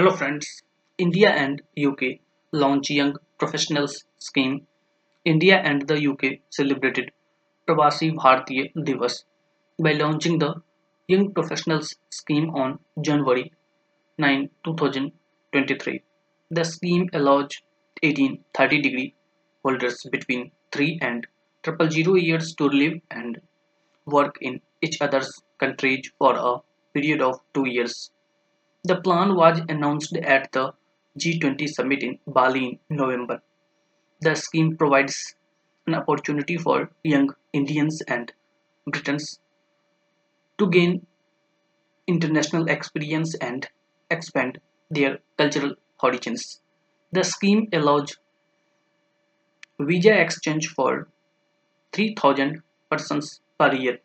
Hello friends, India and UK launch Young Professionals Scheme. India and the UK celebrated Pravasi Bharatiya Divas by launching the Young Professionals Scheme on January 9, 2023. The scheme allows 18 30 degree holders between 3 and 000 years to live and work in each other's countries for a period of two years. The plan was announced at the G20 summit in Bali in November. The scheme provides an opportunity for young Indians and Britons to gain international experience and expand their cultural horizons. The scheme allows visa exchange for 3000 persons per year